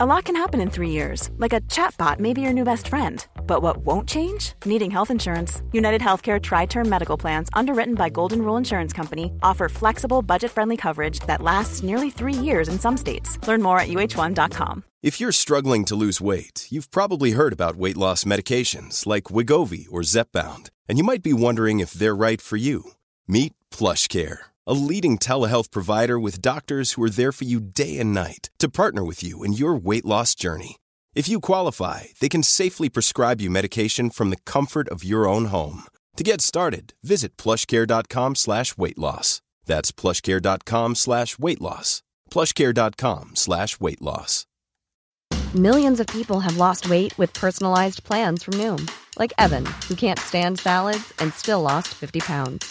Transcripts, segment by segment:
A lot can happen in three years, like a chatbot may be your new best friend. But what won't change? Needing health insurance. United Healthcare Tri Term Medical Plans, underwritten by Golden Rule Insurance Company, offer flexible, budget friendly coverage that lasts nearly three years in some states. Learn more at uh1.com. If you're struggling to lose weight, you've probably heard about weight loss medications like Wegovy or Zepbound, and you might be wondering if they're right for you. Meet PlushCare a leading telehealth provider with doctors who are there for you day and night to partner with you in your weight loss journey. If you qualify, they can safely prescribe you medication from the comfort of your own home. To get started, visit plushcare.com slash weight loss. That's plushcare.com slash weight loss. Plushcare.com slash weight loss. Millions of people have lost weight with personalized plans from Noom, like Evan, who can't stand salads and still lost 50 pounds.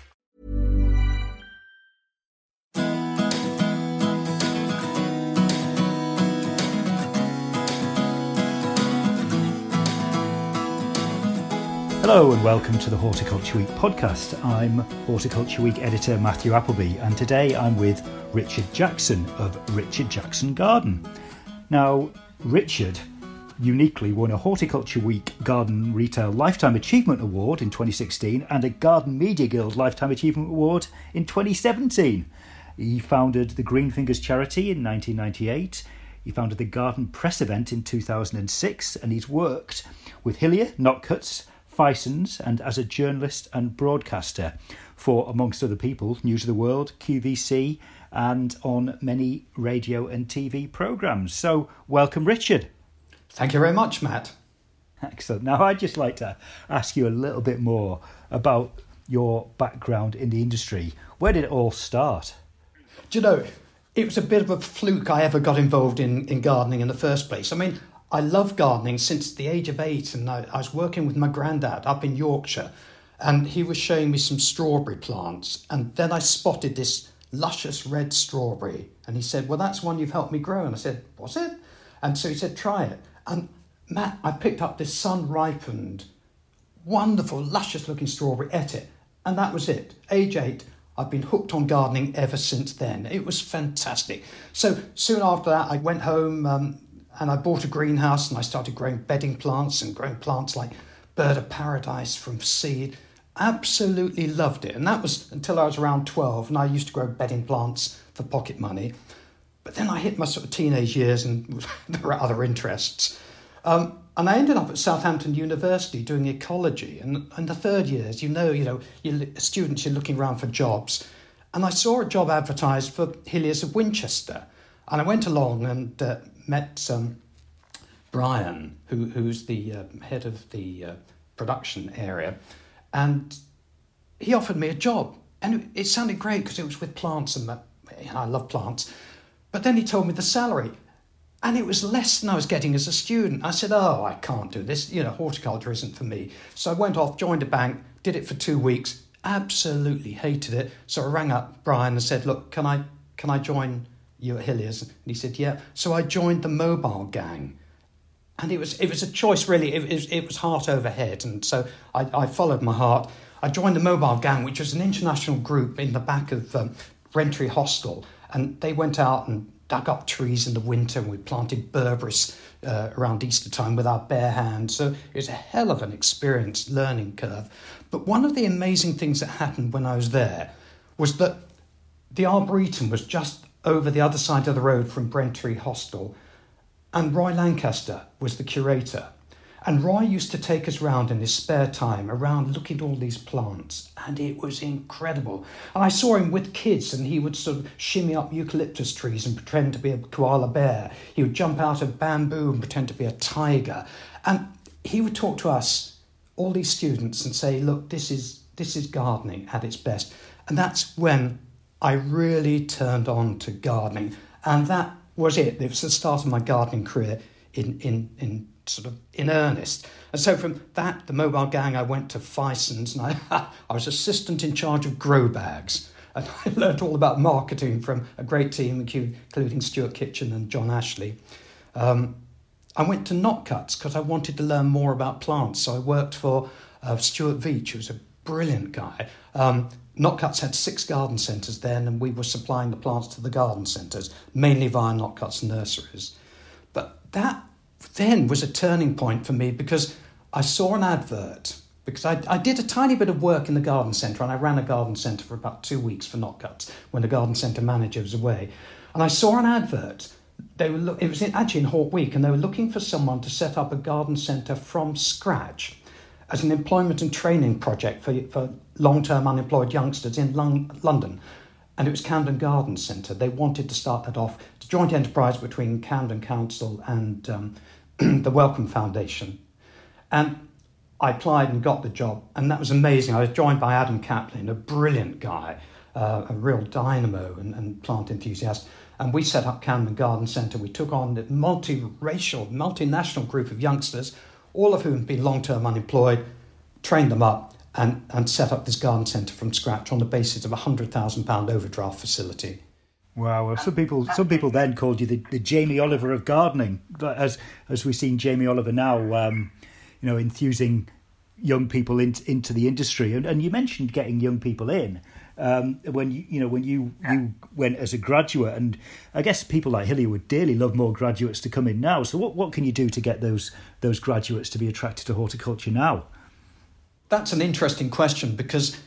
Hello and welcome to the Horticulture Week podcast. I'm Horticulture Week editor Matthew Appleby, and today I'm with Richard Jackson of Richard Jackson Garden. Now, Richard uniquely won a Horticulture Week Garden Retail Lifetime Achievement Award in 2016 and a Garden Media Guild Lifetime Achievement Award in 2017. He founded the Green Fingers charity in 1998. He founded the Garden Press event in 2006, and he's worked with Hillier, Notcutts, Fisons and as a journalist and broadcaster for, amongst other people, News of the World, QVC, and on many radio and TV programmes. So, welcome, Richard. Thank you very much, Matt. Excellent. Now, I'd just like to ask you a little bit more about your background in the industry. Where did it all start? Do you know, it was a bit of a fluke I ever got involved in, in gardening in the first place. I mean, I love gardening since the age of eight, and I, I was working with my granddad up in Yorkshire, and he was showing me some strawberry plants. And then I spotted this luscious red strawberry, and he said, Well, that's one you've helped me grow. And I said, Was it? And so he said, Try it. And Matt, I picked up this sun ripened, wonderful, luscious looking strawberry, ate it, and that was it. Age eight, I've been hooked on gardening ever since then. It was fantastic. So soon after that, I went home. Um, and I bought a greenhouse and I started growing bedding plants and growing plants like bird of paradise from seed. Absolutely loved it. And that was until I was around 12 and I used to grow bedding plants for pocket money. But then I hit my sort of teenage years and there were other interests. Um, and I ended up at Southampton University doing ecology. And in the third years, you know, you know, you're students, you're looking around for jobs. And I saw a job advertised for Hilliers of Winchester. And I went along and uh, met um, Brian, who, who's the uh, head of the uh, production area, and he offered me a job. And it, sounded great because it was with plants, and I love plants. But then he told me the salary, and it was less than I was getting as a student. I said, "Oh, I can't do this. You know, horticulture isn't for me." So I went off, joined a bank, did it for two weeks. Absolutely hated it. So I rang up Brian and said, "Look, can I can I join you at Hilliers? And he said, yeah. So I joined the mobile gang. And it was it was a choice really. It, it, it was heart over head, and so I, I, followed my heart. I joined the mobile gang, which was an international group in the back of um, Brentry Hostel, and they went out and dug up trees in the winter, and we planted berberis uh, around Easter time with our bare hands. So it was a hell of an experience, learning curve. But one of the amazing things that happened when I was there was that the Arboretum was just over the other side of the road from Brentry Hostel, and Roy Lancaster was the curator. And Roy used to take us round in his spare time, around looking at all these plants, and it was incredible. And I saw him with kids, and he would sort of shimmy up eucalyptus trees and pretend to be a koala bear. He would jump out of bamboo and pretend to be a tiger. And he would talk to us, all these students, and say, "Look, this is this is gardening at its best." And that's when I really turned on to gardening. And that was it. It was the start of my gardening career in, in, in sort of in earnest. And so from that, the mobile gang, I went to Fisons and I, I was assistant in charge of grow bags. And I learned all about marketing from a great team, including Stuart Kitchen and John Ashley. Um, I went to Notcutts because I wanted to learn more about plants. So I worked for uh, Stuart Veach, who was a brilliant guy. Um, Notcutts had six garden centres then, and we were supplying the plants to the garden centres, mainly via Notcutts nurseries. But that then was a turning point for me because I saw an advert because I, I did a tiny bit of work in the garden centre and I ran a garden centre for about two weeks for Notcutts when the garden centre manager was away. And I saw an advert. They were look, it was actually in Hort Week, and they were looking for someone to set up a garden centre from scratch as an employment and training project for, for long term unemployed youngsters in London. And it was Camden Garden Centre. They wanted to start that off. It's a joint enterprise between Camden Council and um, the Wellcome Foundation. And I applied and got the job, and that was amazing. I was joined by Adam Kaplan, a brilliant guy, uh, a real dynamo and, and, plant enthusiast. And we set up Camden Garden Centre. We took on a multiracial, multinational group of youngsters, all of whom had been long term unemployed, trained them up, and, and set up this garden centre from scratch on the basis of a £100,000 overdraft facility. Wow, well, some people some people then called you the, the Jamie Oliver of gardening, as as we've seen Jamie Oliver now. Um, you know, enthusing young people in, into the industry. And, and you mentioned getting young people in. Um, when you you know when you you went as a graduate, and I guess people like Hilly would dearly love more graduates to come in now. So what, what can you do to get those those graduates to be attracted to horticulture now? That's an interesting question because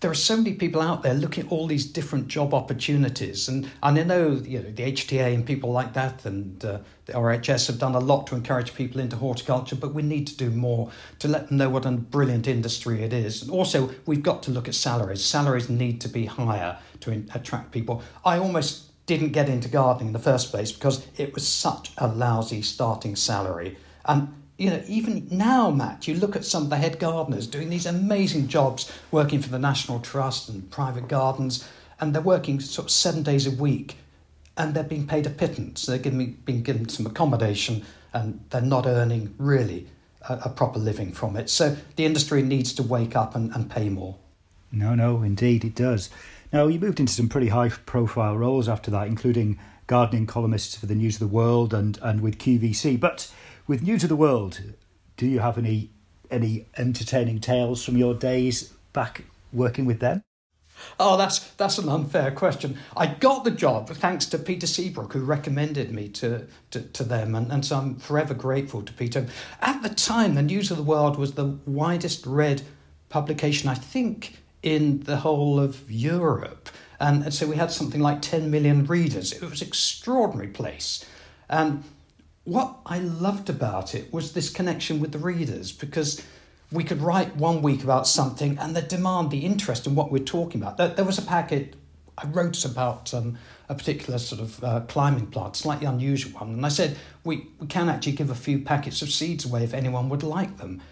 there are so many people out there looking at all these different job opportunities, and, and I know you know the HTA and people like that, and uh, the RHS have done a lot to encourage people into horticulture, but we need to do more to let them know what a brilliant industry it is. And also, we've got to look at salaries. Salaries need to be higher to in- attract people. I almost didn't get into gardening in the first place because it was such a lousy starting salary, and you know, even now, Matt, you look at some of the head gardeners doing these amazing jobs working for the National Trust and private gardens, and they're working sort of seven days a week, and they're being paid a pittance. They're giving, being given some accommodation, and they're not earning really a, a proper living from it. So the industry needs to wake up and, and pay more. No, no, indeed it does. Now, you moved into some pretty high profile roles after that, including gardening columnists for the News of the World and, and with QVC. But with News of the World, do you have any any entertaining tales from your days back working with them? Oh, that's that's an unfair question. I got the job thanks to Peter Seabrook, who recommended me to, to, to them, and, and so I'm forever grateful to Peter. At the time, the News of the World was the widest read publication, I think, in the whole of Europe. And, and so we had something like 10 million readers. It was an extraordinary place. And what I loved about it was this connection with the readers because we could write one week about something and the demand, the interest in what we're talking about. There, was a packet I wrote about um, a particular sort of uh, climbing plant, slightly unusual one, and I said we, we can actually give a few packets of seeds away if anyone would like them.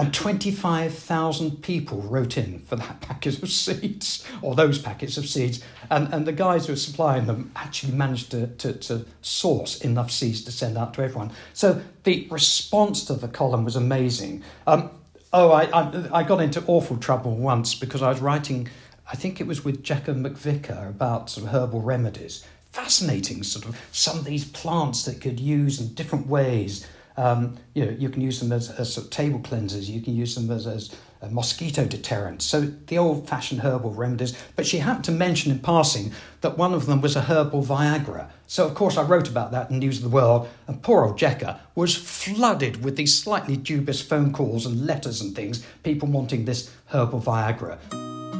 And 25,000 people wrote in for that packet of seeds, or those packets of seeds. And, and the guys who were supplying them actually managed to, to, to source enough seeds to send out to everyone. So the response to the column was amazing. Um, oh, I, I, I got into awful trouble once because I was writing, I think it was with Jekka McVicar about sort of herbal remedies. Fascinating, sort of some of these plants that could use in different ways. Um, you know, you can use them as, as sort of table cleansers. You can use them as, as mosquito deterrents. So the old-fashioned herbal remedies. But she happened to mention in passing that one of them was a herbal Viagra. So of course I wrote about that in News of the World, and poor old Jekka was flooded with these slightly dubious phone calls and letters and things, people wanting this herbal Viagra,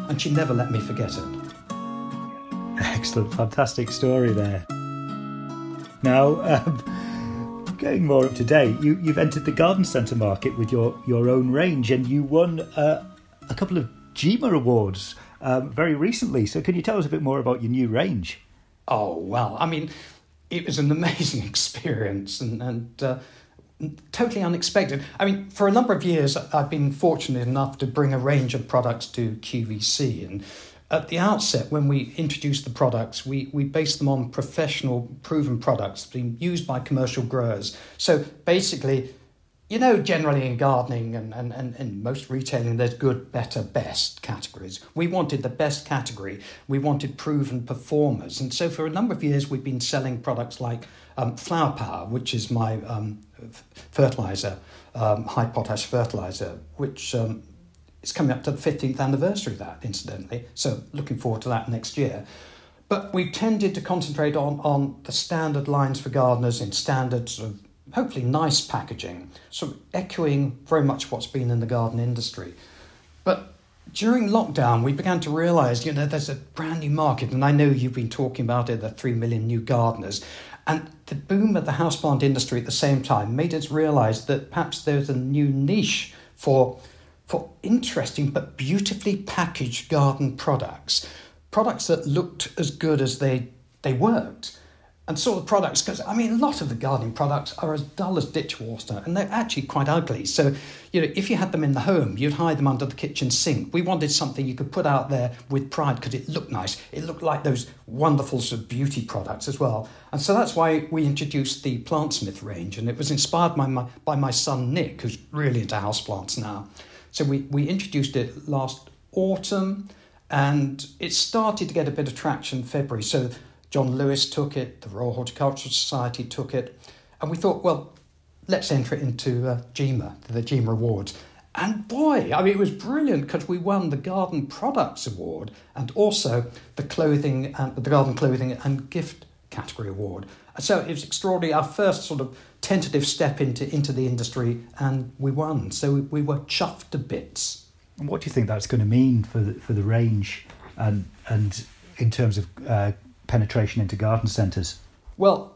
and she never let me forget it. Excellent, fantastic story there. Now. Um, going more up to date, you, you've entered the garden centre market with your, your own range and you won uh, a couple of GIMA awards um, very recently. So, can you tell us a bit more about your new range? Oh, well, I mean, it was an amazing experience and, and uh, totally unexpected. I mean, for a number of years, I've been fortunate enough to bring a range of products to QVC and at the outset, when we introduced the products, we, we based them on professional, proven products being used by commercial growers. So basically, you know, generally in gardening and, and, and, and most retailing, there's good, better, best categories. We wanted the best category. We wanted proven performers. And so for a number of years, we've been selling products like um, Flower Power, which is my um, fertilizer, um, high potash fertilizer, which um, is coming up to the 15th anniversary of that, incidentally. So looking forward to that next year. But we've tended to concentrate on, on the standard lines for gardeners in standard sort of hopefully nice packaging, sort of echoing very much what's been in the garden industry. But during lockdown, we began to realize, you know, there's a brand new market, and I know you've been talking about it, the three million new gardeners. And the boom of the houseplant industry at the same time made us realize that perhaps there's a new niche for, for interesting but beautifully packaged garden products. Products that looked as good as they, they worked and sort of products because I mean a lot of the gardening products are as dull as ditch water and they're actually quite ugly. So you know if you had them in the home, you'd hide them under the kitchen sink. We wanted something you could put out there with pride because it looked nice. It looked like those wonderful sort of beauty products as well. And so that's why we introduced the Plantsmith range, and it was inspired by my by my son Nick, who's really into houseplants now. So we we introduced it last autumn, and it started to get a bit of traction in February. So John Lewis took it, the Royal Horticultural Society took it, and we thought, well, let's enter it into uh, GIMA, the GIMA Awards. And boy, I mean, it was brilliant because we won the Garden Products Award and also the clothing and the Garden Clothing and Gift category award. So it was extraordinary. Our first sort of tentative step into into the industry, and we won. So we, we were chuffed to bits. And what do you think that's going to mean for the, for the range, and and in terms of uh, penetration into garden centres? Well,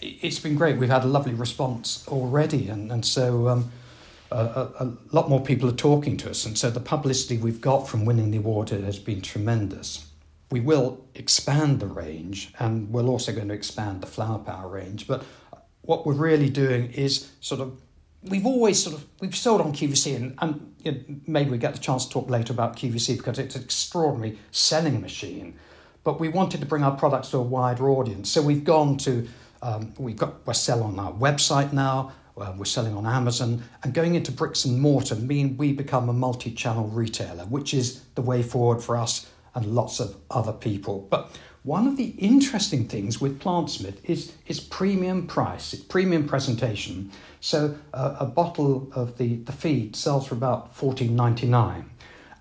it's been great. We've had a lovely response already, and, and so um, a, a, a, lot more people are talking to us. And so the publicity we've got from winning the award has been tremendous. We will expand the range, and we're also going to expand the flower power range. But what we're really doing is sort of we've always sort of we've sold on QVC, and, and you know, maybe we get the chance to talk later about QVC because it's an extraordinary selling machine but we wanted to bring our products to a wider audience. So we've gone to, um, we've got, we're selling on our website now, uh, we're selling on Amazon, and going into bricks and mortar mean we become a multi channel retailer, which is the way forward for us and lots of other people. But one of the interesting things with Plantsmith is its premium price, its premium presentation. So uh, a bottle of the, the feed sells for about fourteen ninety nine,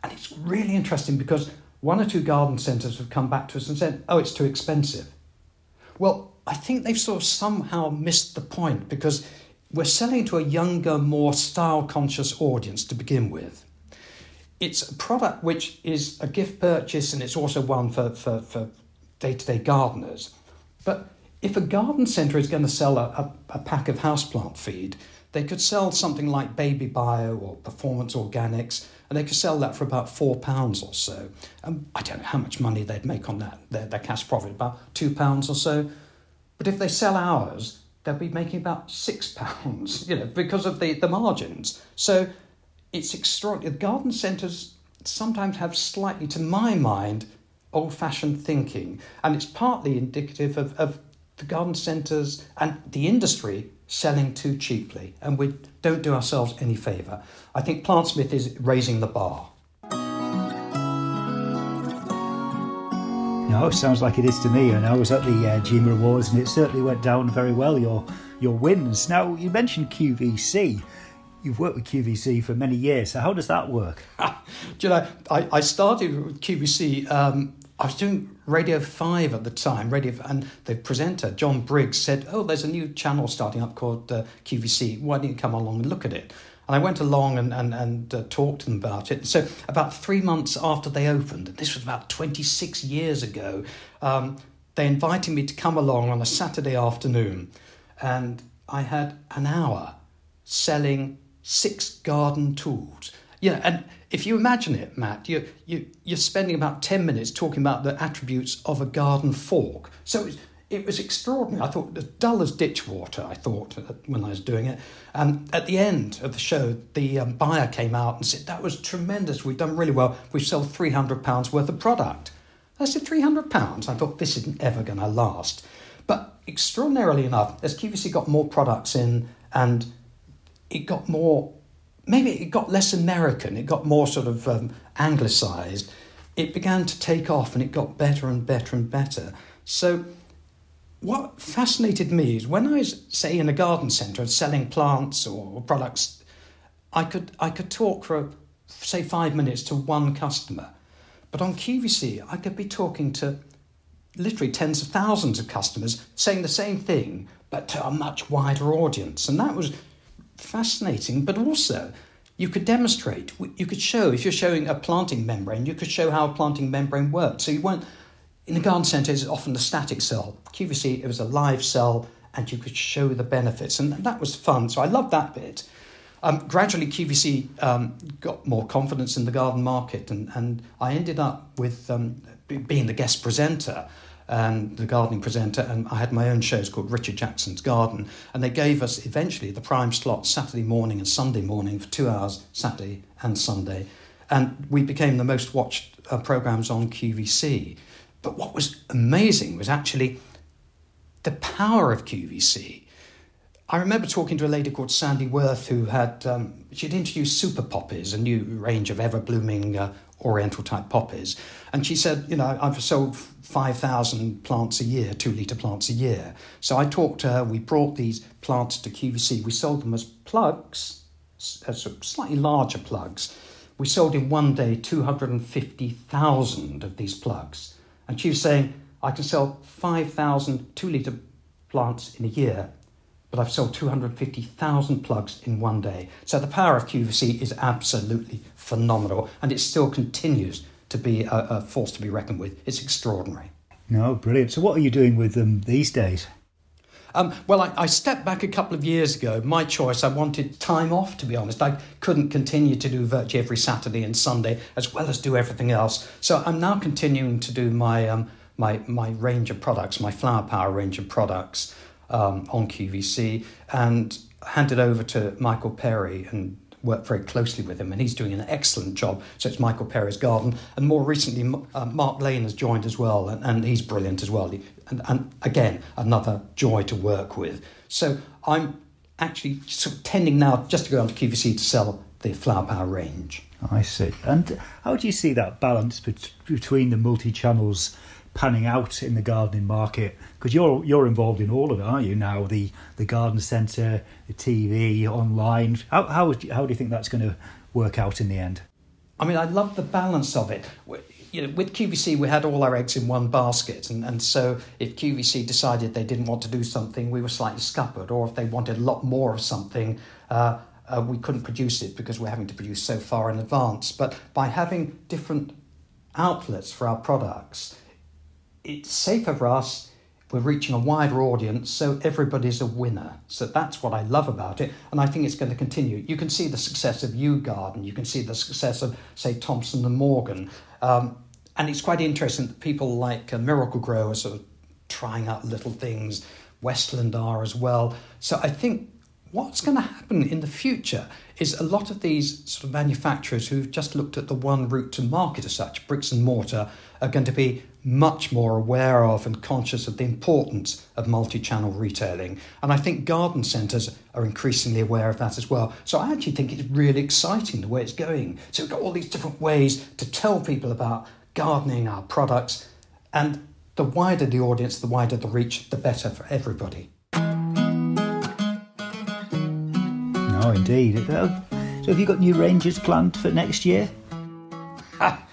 and it's really interesting because one or two garden centres have come back to us and said, oh, it's too expensive. Well, I think they've sort of somehow missed the point because we're selling to a younger, more style conscious audience to begin with. It's a product which is a gift purchase and it's also one for, for, for day-to-day gardeners. But if a garden centre is going to sell a, a, a pack of houseplant feed, they could sell something like Baby Bio or Performance Organics and they could sell that for about four pounds or so. And I don't know how much money they'd make on that, their, their cash profit, about two pounds or so. But if they sell ours, they'll be making about six pounds, you know, because of the, the margins. So it's extraordinary. Garden centres sometimes have slightly, to my mind, old fashioned thinking. And it's partly indicative of, of the garden centres and the industry selling too cheaply, and we don't do ourselves any favour. I think Plantsmith is raising the bar. No, sounds like it is to me. And I was at the uh, Awards, and it certainly went down very well. Your your wins. Now you mentioned QVC. You've worked with QVC for many years. So how does that work? do you know, I, I started with QVC um, I was doing Radio 5 at the time, Radio, and the presenter, John Briggs, said, Oh, there's a new channel starting up called uh, QVC. Why don't you come along and look at it? And I went along and, and, and uh, talked to them about it. So, about three months after they opened, this was about 26 years ago, um, they invited me to come along on a Saturday afternoon. And I had an hour selling six garden tools. Yeah, and if you imagine it, Matt, you, you, you're spending about 10 minutes talking about the attributes of a garden fork. So it was extraordinary. I thought, as dull as ditch water, I thought uh, when I was doing it. And at the end of the show, the um, buyer came out and said, That was tremendous. We've done really well. We've sold £300 worth of product. I said, £300? I thought, This isn't ever going to last. But extraordinarily enough, as QVC got more products in and it got more, maybe it got less American, it got more sort of um, anglicised, it began to take off and it got better and better and better. So, what fascinated me is when I was, say, in a garden centre of selling plants or products, I could I could talk for say five minutes to one customer, but on QVC I could be talking to literally tens of thousands of customers saying the same thing, but to a much wider audience, and that was fascinating. But also, you could demonstrate, you could show if you're showing a planting membrane, you could show how a planting membrane worked. So you weren't in the garden centre, it's often the static cell. QVC, it was a live cell, and you could show the benefits, and that was fun. So I loved that bit. Um, gradually, QVC um, got more confidence in the garden market, and, and I ended up with um, being the guest presenter and the gardening presenter, and I had my own shows called Richard Jackson's Garden, and they gave us eventually the prime slot Saturday morning and Sunday morning for two hours, Saturday and Sunday, and we became the most watched uh, programs on QVC. But what was amazing was actually the power of QVC. I remember talking to a lady called Sandy Worth who had um, she'd introduced super poppies, a new range of ever blooming uh, Oriental type poppies, and she said, you know, I've sold five thousand plants a year, two liter plants a year. So I talked to her. We brought these plants to QVC. We sold them as plugs, as slightly larger plugs. We sold in one day two hundred and fifty thousand of these plugs. And she was saying, I can sell 5,000 two litre plants in a year, but I've sold 250,000 plugs in one day. So the power of QVC is absolutely phenomenal, and it still continues to be a, a force to be reckoned with. It's extraordinary. No, brilliant. So, what are you doing with them these days? Um, well, I, I, stepped back a couple of years ago. My choice, I wanted time off, to be honest. I couldn't continue to do virtually every Saturday and Sunday as well as do everything else. So I'm now continuing to do my, um, my, my range of products, my flower power range of products um, on QVC, and handed over to Michael Perry and worked very closely with him, and he's doing an excellent job. So it's Michael Perry's garden, and more recently, uh, Mark Lane has joined as well, and, and he's brilliant as well. He, and, and again, another joy to work with. So I'm actually sort of tending now just to go on to QVC to sell the flower power range. I see. And how do you see that balance between the multi channels panning out in the gardening market? Because you're you're involved in all of it, aren't you? Now the the garden centre, the TV, online. How how how do you think that's going to work out in the end? I mean, I love the balance of it you know, with QVC, we had all our eggs in one basket, and, and so if QVC decided they didn't want to do something, we were slightly scuppered, or if they wanted a lot more of something, uh, uh, we couldn't produce it because we're having to produce so far in advance. But by having different outlets for our products, it's safer for us. We're reaching a wider audience, so everybody's a winner. So that's what I love about it, and I think it's going to continue. You can see the success of YouGarden, you can see the success of, say, Thompson and Morgan. Um, and it's quite interesting that people like uh, Miracle-Gro are sort of trying out little things. Westland are as well. So I think what's going to happen in the future is a lot of these sort of manufacturers who've just looked at the one route to market as such, bricks and mortar, are going to be much more aware of and conscious of the importance of multi channel retailing. And I think garden centres are increasingly aware of that as well. So I actually think it's really exciting the way it's going. So we've got all these different ways to tell people about gardening, our products, and the wider the audience, the wider the reach, the better for everybody. No, indeed. So, have you got new ranges planned for next year?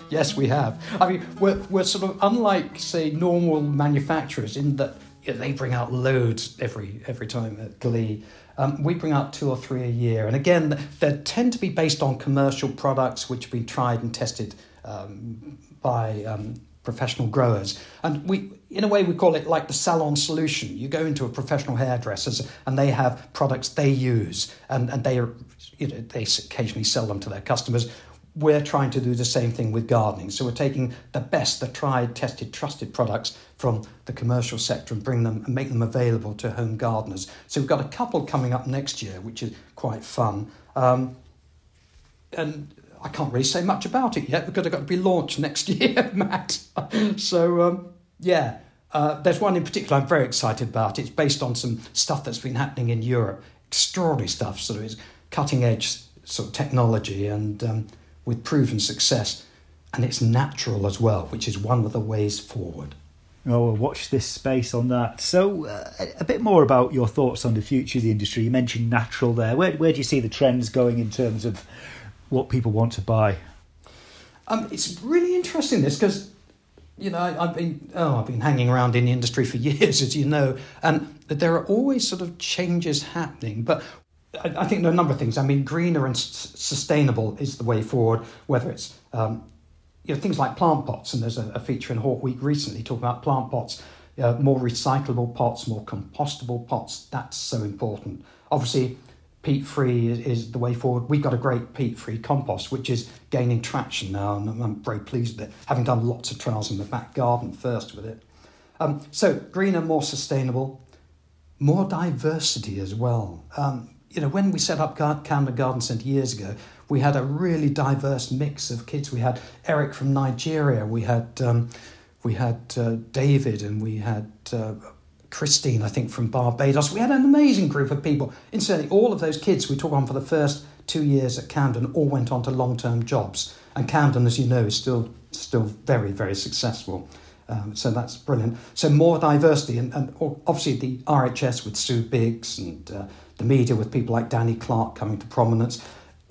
yes, we have. I mean, we're, we're sort of unlike, say, normal manufacturers in that you know, they bring out loads every every time at Glee. Um, we bring out two or three a year, and again, they tend to be based on commercial products which have been tried and tested um, by um, professional growers. And we, in a way, we call it like the salon solution. You go into a professional hairdresser's and they have products they use and, and they, are, you know, they occasionally sell them to their customers. we're trying to do the same thing with gardening. So we're taking the best, the tried, tested, trusted products from the commercial sector and bring them and make them available to home gardeners. So we've got a couple coming up next year, which is quite fun. Um, and I can't really say much about it yet because I've got to be launched next year, Matt. so um, yeah, uh, there's one in particular I'm very excited about. It's based on some stuff that's been happening in Europe, extraordinary stuff. So it's cutting edge sort of technology and um, with proven success, and it's natural as well, which is one of the ways forward. Oh, well, watch this space on that. So, uh, a bit more about your thoughts on the future of the industry. You mentioned natural there. Where, where do you see the trends going in terms of what people want to buy? Um, it's really interesting this because you know I, have been oh I've been hanging around in the industry for years, as you know, and there are always sort of changes happening. But I, I think there are a number of things. I mean, greener and s- sustainable is the way forward. Whether it's um, you know things like plant pots, and there's a, a feature in Hort Week recently talking about plant pots. Uh, more recyclable pots, more compostable pots. That's so important. Obviously, peat free is, is, the way forward. We've got a great peat free compost, which is gaining traction now, and I'm, I'm, very pleased with it, having done lots of trials in the back garden first with it. Um, so, greener, more sustainable, more diversity as well. Um, you know, when we set up Camden Garden Centre years ago, we had a really diverse mix of kids. We had Eric from Nigeria, we had um, we had uh, David, and we had uh, Christine, I think, from Barbados. We had an amazing group of people. Incidentally, all of those kids we took on for the first two years at Camden all went on to long term jobs. And Camden, as you know, is still still very, very successful. Um, so that's brilliant. So more diversity, and, and obviously the RHS with Sue Biggs and uh, the media with people like Danny Clarke coming to prominence.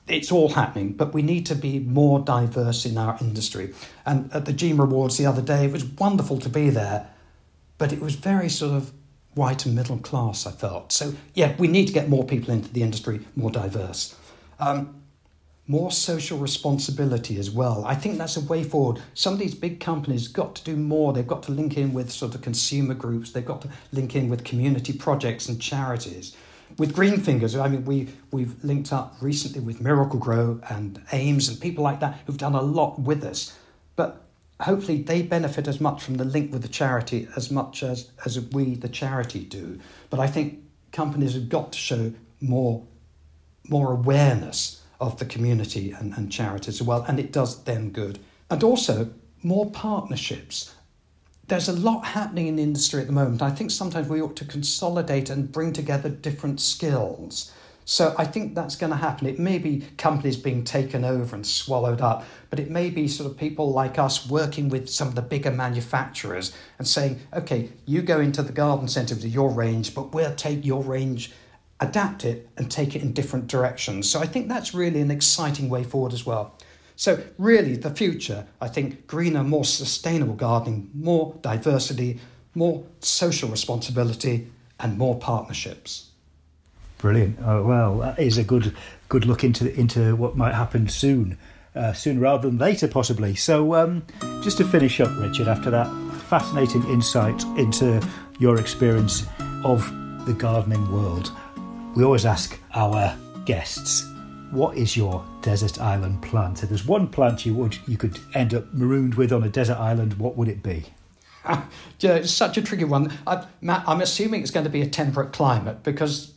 It's all happening, but we need to be more diverse in our industry. And at the GIMA Awards the other day, it was wonderful to be there but it was very sort of white and middle class, I felt. So, yeah, we need to get more people into the industry, more diverse. Um, more social responsibility as well. I think that's a way forward. Some of these big companies got to do more. They've got to link in with sort of consumer groups. They've got to link in with community projects and charities. With Green Fingers, I mean, we, we've linked up recently with Miracle-Gro and Ames and people like that who've done a lot with us. But hopefully they benefit as much from the link with the charity as much as, as we, the charity, do. But I think companies have got to show more, more awareness of the community and, and charities as well, and it does them good. And also more partnerships. There's a lot happening in the industry at the moment. I think sometimes we ought to consolidate and bring together different skills so I think that's going to happen. It may be companies being taken over and swallowed up, but it may be sort of people like us working with some of the bigger manufacturers and saying, okay, you go into the garden centre with your range, but we'll take your range, adapt it, and take it in different directions. So I think that's really an exciting way forward as well. So, really, the future, I think greener, more sustainable gardening, more diversity, more social responsibility, and more partnerships. Brilliant. Oh, well, that is a good good look into into what might happen soon, uh, sooner rather than later, possibly. So, um, just to finish up, Richard, after that fascinating insight into your experience of the gardening world, we always ask our guests, "What is your desert island plant?" If there's one plant you would you could end up marooned with on a desert island, what would it be? it's such a tricky one. I, Matt, I'm assuming it's going to be a temperate climate because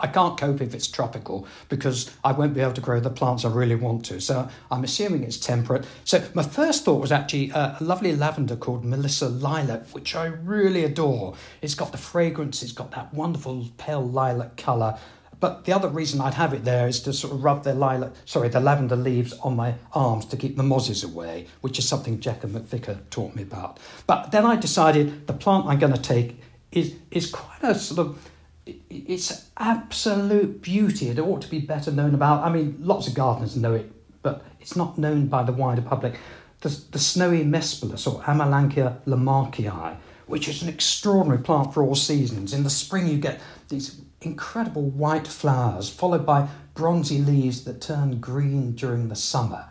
I can't cope if it's tropical because I won't be able to grow the plants I really want to. So I'm assuming it's temperate. So my first thought was actually a lovely lavender called Melissa Lilac, which I really adore. It's got the fragrance, it's got that wonderful pale lilac colour. But the other reason I'd have it there is to sort of rub the lilac, sorry, the lavender leaves on my arms to keep the mozzies away, which is something Jekka McVicar taught me about. But then I decided the plant I'm going to take is is quite a sort of it's absolute beauty. It ought to be better known about. I mean, lots of gardeners know it, but it's not known by the wider public. The, the snowy Mespilus or Amelanchier lamarckii, which is an extraordinary plant for all seasons. In the spring, you get these incredible white flowers, followed by bronzy leaves that turn green during the summer.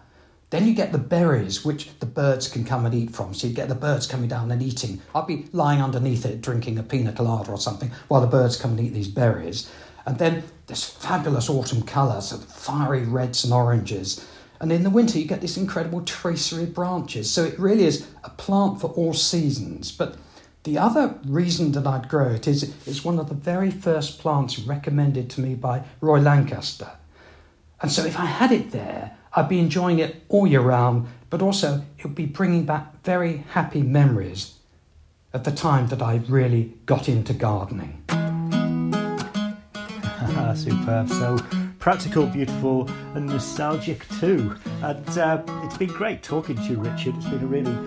Then you get the berries, which the birds can come and eat from. So you get the birds coming down and eating. I'd be lying underneath it drinking a pina colada or something while the birds come and eat these berries. And then this fabulous autumn colours, fiery reds and oranges. And in the winter, you get this incredible tracery of branches. So it really is a plant for all seasons. But the other reason that I'd grow it is it's one of the very first plants recommended to me by Roy Lancaster. And so if I had it there, I'd be enjoying it all year round, but also it would be bringing back very happy memories at the time that I really got into gardening. Superb. So practical, beautiful, and nostalgic too. And uh, it's been great talking to you, Richard. It's been a really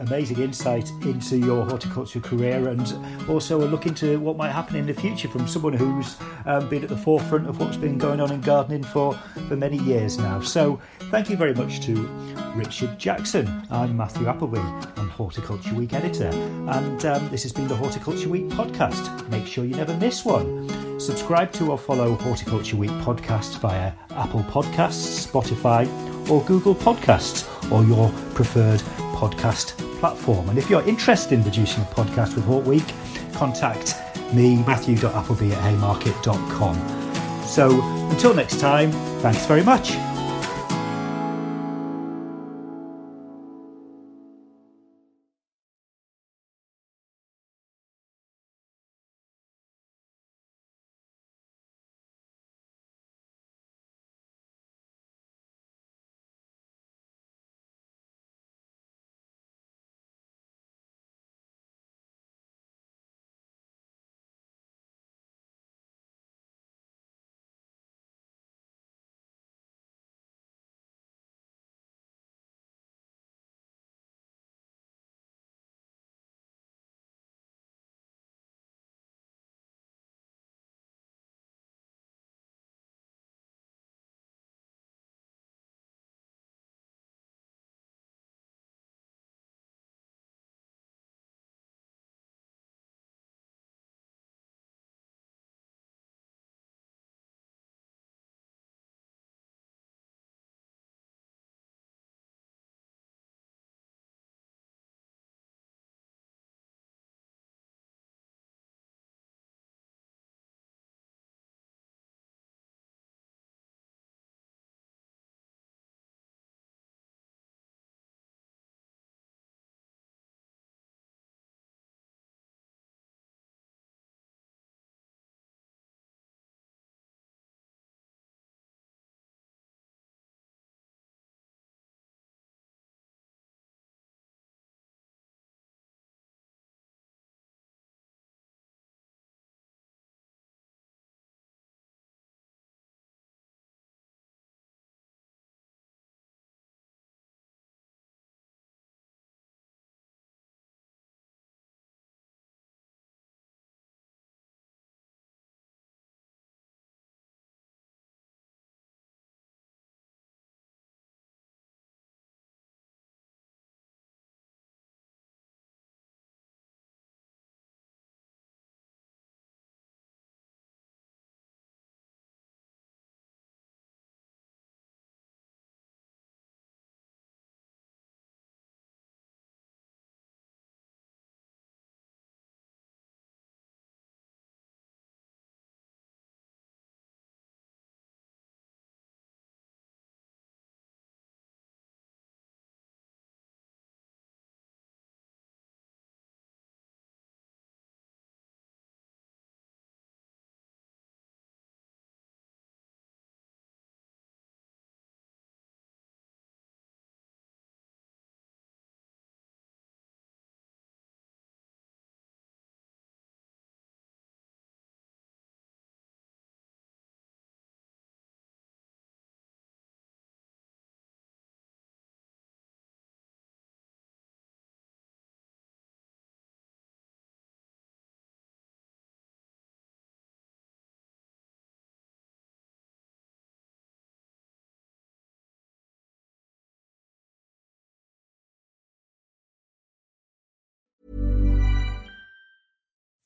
amazing insight into your horticulture career and also a look into what might happen in the future from someone who's um, been at the forefront of what's been going on in gardening for, for many years now. So, thank you very much to Richard Jackson. I'm Matthew Appleby, I'm Horticulture Week editor, and um, this has been the Horticulture Week podcast. Make sure you never miss one. Subscribe to or follow Horticulture Week podcast via Apple Podcasts, Spotify, or Google Podcasts, or your preferred podcast platform. And if you're interested in producing a podcast with Hort Week, contact me, matthew.appleby at haymarket.com. So until next time, thanks very much.